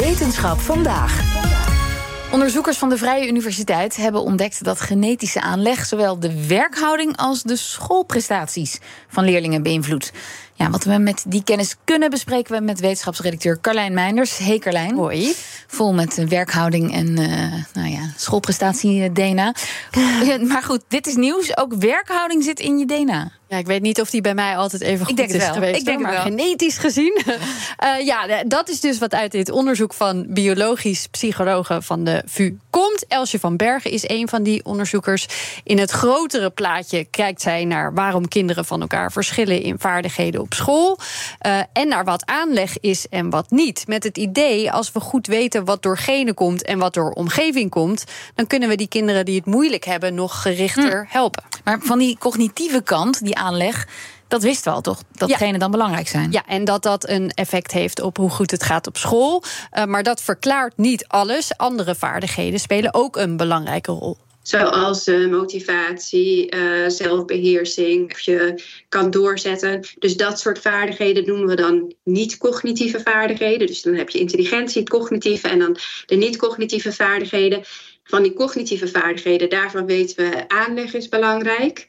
Wetenschap vandaag. Onderzoekers van de Vrije Universiteit hebben ontdekt dat genetische aanleg zowel de werkhouding als de schoolprestaties van leerlingen beïnvloedt. Ja, wat we met die kennis kunnen bespreken we met wetenschapsredacteur Carlijn Meinders. Hey Carlijn. Hoi. Vol met werkhouding en uh, nou ja, schoolprestatie DNA. maar goed, dit is nieuws. Ook werkhouding zit in je DNA. Ja, ik weet niet of die bij mij altijd even goed is wel. geweest. Ik denk maar wel. genetisch gezien. uh, ja, dat is dus wat uit dit onderzoek van biologisch psychologen van de VU komt. Elsje van Bergen is een van die onderzoekers. In het grotere plaatje kijkt zij naar waarom kinderen van elkaar verschillen in vaardigheden op school. Uh, en naar wat aanleg is en wat niet. Met het idee, als we goed weten wat door genen komt en wat door omgeving komt, dan kunnen we die kinderen die het moeilijk hebben nog gerichter hm. helpen. Maar van die cognitieve kant, die aanleg. Dat wisten we al toch? Dat ja. dan belangrijk zijn. Ja, en dat dat een effect heeft op hoe goed het gaat op school. Uh, maar dat verklaart niet alles. Andere vaardigheden spelen ook een belangrijke rol. Zoals uh, motivatie, uh, zelfbeheersing, of je kan doorzetten. Dus dat soort vaardigheden noemen we dan niet-cognitieve vaardigheden. Dus dan heb je intelligentie, het cognitieve en dan de niet-cognitieve vaardigheden. Van die cognitieve vaardigheden, daarvan weten we aanleg is belangrijk.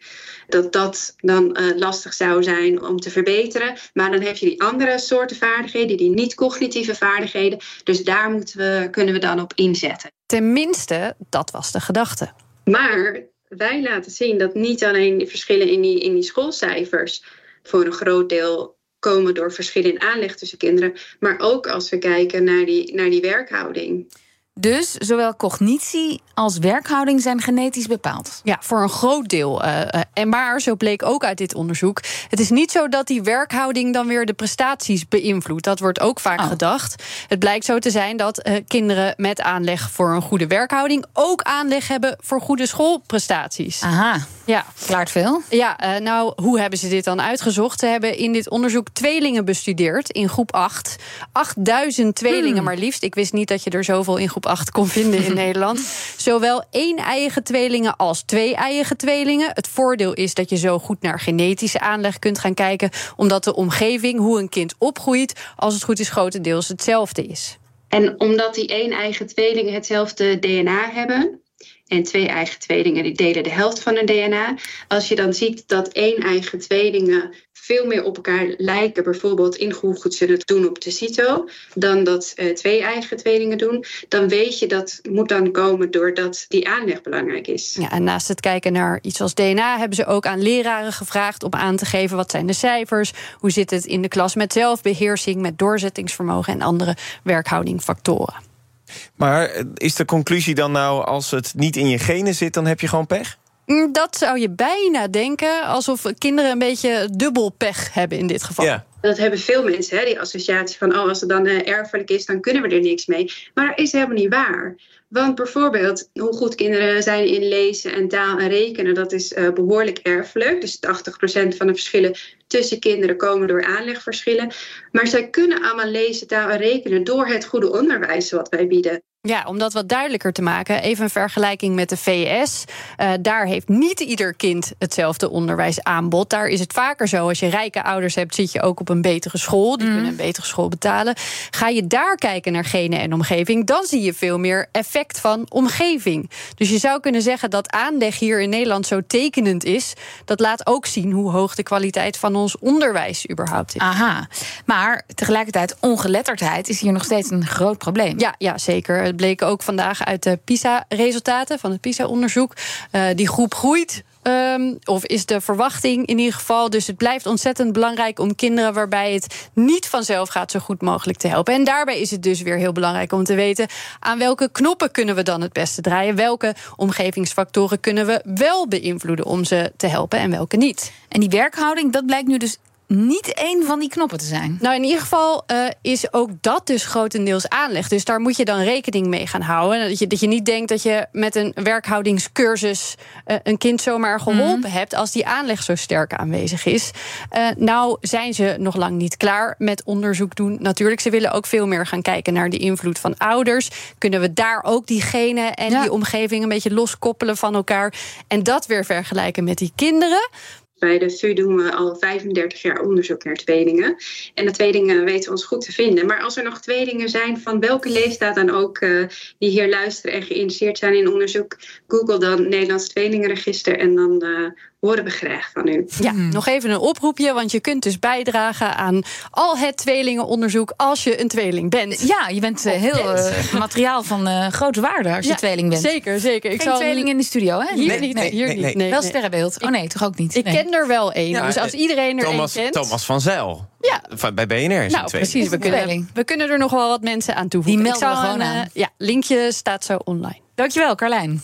Dat dat dan uh, lastig zou zijn om te verbeteren. Maar dan heb je die andere soorten vaardigheden, die niet-cognitieve vaardigheden. Dus daar moeten we, kunnen we dan op inzetten. Tenminste, dat was de gedachte. Maar wij laten zien dat niet alleen de verschillen in die, in die schoolcijfers voor een groot deel komen door verschillen in aanleg tussen kinderen, maar ook als we kijken naar die, naar die werkhouding. Dus zowel cognitie als werkhouding zijn genetisch bepaald. Ja, voor een groot deel. Uh, en maar, zo bleek ook uit dit onderzoek... het is niet zo dat die werkhouding dan weer de prestaties beïnvloedt. Dat wordt ook vaak oh. gedacht. Het blijkt zo te zijn dat uh, kinderen met aanleg voor een goede werkhouding... ook aanleg hebben voor goede schoolprestaties. Aha, ja. klaart veel. Ja, uh, nou, hoe hebben ze dit dan uitgezocht? Ze hebben in dit onderzoek tweelingen bestudeerd in groep 8. 8000 tweelingen hmm. maar liefst. Ik wist niet dat je er zoveel in groep 8 kon vinden in Nederland. Zowel één-eigen tweelingen als twee-eigen tweelingen. Het voordeel is dat je zo goed naar genetische aanleg kunt gaan kijken, omdat de omgeving, hoe een kind opgroeit, als het goed is, grotendeels hetzelfde is. En omdat die één-eigen tweelingen hetzelfde DNA hebben, en twee eigen tweelingen die delen de helft van hun DNA. Als je dan ziet dat één eigen tweelingen veel meer op elkaar lijken, bijvoorbeeld in hoe goed ze het doen op de CITO, dan dat uh, twee eigen tweelingen doen, dan weet je dat moet dan komen doordat die aanleg belangrijk is. Ja, en naast het kijken naar iets als DNA hebben ze ook aan leraren gevraagd om aan te geven wat zijn de cijfers, hoe zit het in de klas met zelfbeheersing, met doorzettingsvermogen en andere werkhoudingfactoren. Maar is de conclusie dan nou, als het niet in je genen zit, dan heb je gewoon pech? Dat zou je bijna denken, alsof kinderen een beetje dubbel pech hebben in dit geval. Ja. Dat hebben veel mensen, hè, die associatie van... oh, als het dan uh, erfelijk is, dan kunnen we er niks mee. Maar dat is helemaal niet waar. Want bijvoorbeeld, hoe goed kinderen zijn in lezen en taal en rekenen... dat is uh, behoorlijk erfelijk. Dus 80% van de verschillen tussen kinderen komen door aanlegverschillen. Maar zij kunnen allemaal lezen, taal en rekenen... door het goede onderwijs wat wij bieden. Ja, om dat wat duidelijker te maken, even een vergelijking met de VS. Uh, daar heeft niet ieder kind hetzelfde onderwijsaanbod. Daar is het vaker zo, als je rijke ouders hebt, zit je ook op een betere school. Die mm. kunnen een betere school betalen. Ga je daar kijken naar genen en omgeving, dan zie je veel meer effect van omgeving. Dus je zou kunnen zeggen dat aanleg hier in Nederland zo tekenend is. Dat laat ook zien hoe hoog de kwaliteit van ons onderwijs überhaupt is. Aha, maar tegelijkertijd ongeletterdheid is hier nog steeds een groot probleem. Ja, ja zeker. Het bleek ook vandaag uit de PISA-resultaten van het PISA-onderzoek. Uh, die groep groeit. Um, of is de verwachting in ieder geval. Dus het blijft ontzettend belangrijk om kinderen waarbij het niet vanzelf gaat, zo goed mogelijk te helpen. En daarbij is het dus weer heel belangrijk om te weten aan welke knoppen kunnen we dan het beste draaien. Welke omgevingsfactoren kunnen we wel beïnvloeden om ze te helpen en welke niet. En die werkhouding, dat blijkt nu dus niet één van die knoppen te zijn. Nou, in ieder geval uh, is ook dat dus grotendeels aanleg. Dus daar moet je dan rekening mee gaan houden. Dat je, dat je niet denkt dat je met een werkhoudingscursus uh, een kind zomaar geholpen mm. hebt als die aanleg zo sterk aanwezig is. Uh, nou zijn ze nog lang niet klaar met onderzoek doen. Natuurlijk, ze willen ook veel meer gaan kijken naar de invloed van ouders. Kunnen we daar ook die genen en ja. die omgeving een beetje loskoppelen van elkaar en dat weer vergelijken met die kinderen? Bij de VU doen we al 35 jaar onderzoek naar tweelingen. En de tweelingen weten we ons goed te vinden. Maar als er nog tweelingen zijn van welke leeftijd dan ook uh, die hier luisteren en geïnteresseerd zijn in onderzoek, google dan Nederlands Tweelingenregister en dan uh, horen we graag van u. Ja, nog even een oproepje, want je kunt dus bijdragen aan al het tweelingenonderzoek als je een tweeling bent. Ja, je bent uh, heel uh, materiaal van uh, grote waarde als je ja, tweeling bent. Zeker, zeker. Ik Geen zal tweeling in de studio, hè? Hier Nee, niet. nee, hier nee, niet. nee. Nee, Wel sterrenbeeld. Oh nee, toch ook niet? Ik ken er wel één. Ja, dus als iedereen er Thomas, één kent. Thomas van Zijl. Ja. Van, bij BNR is Nou, precies. We Een kunnen, tweeling. we kunnen er nog wel wat mensen aan toevoegen. Die Ik melden we gewoon een, eh, aan. Ja, linkje staat zo online. Dankjewel, Carlijn.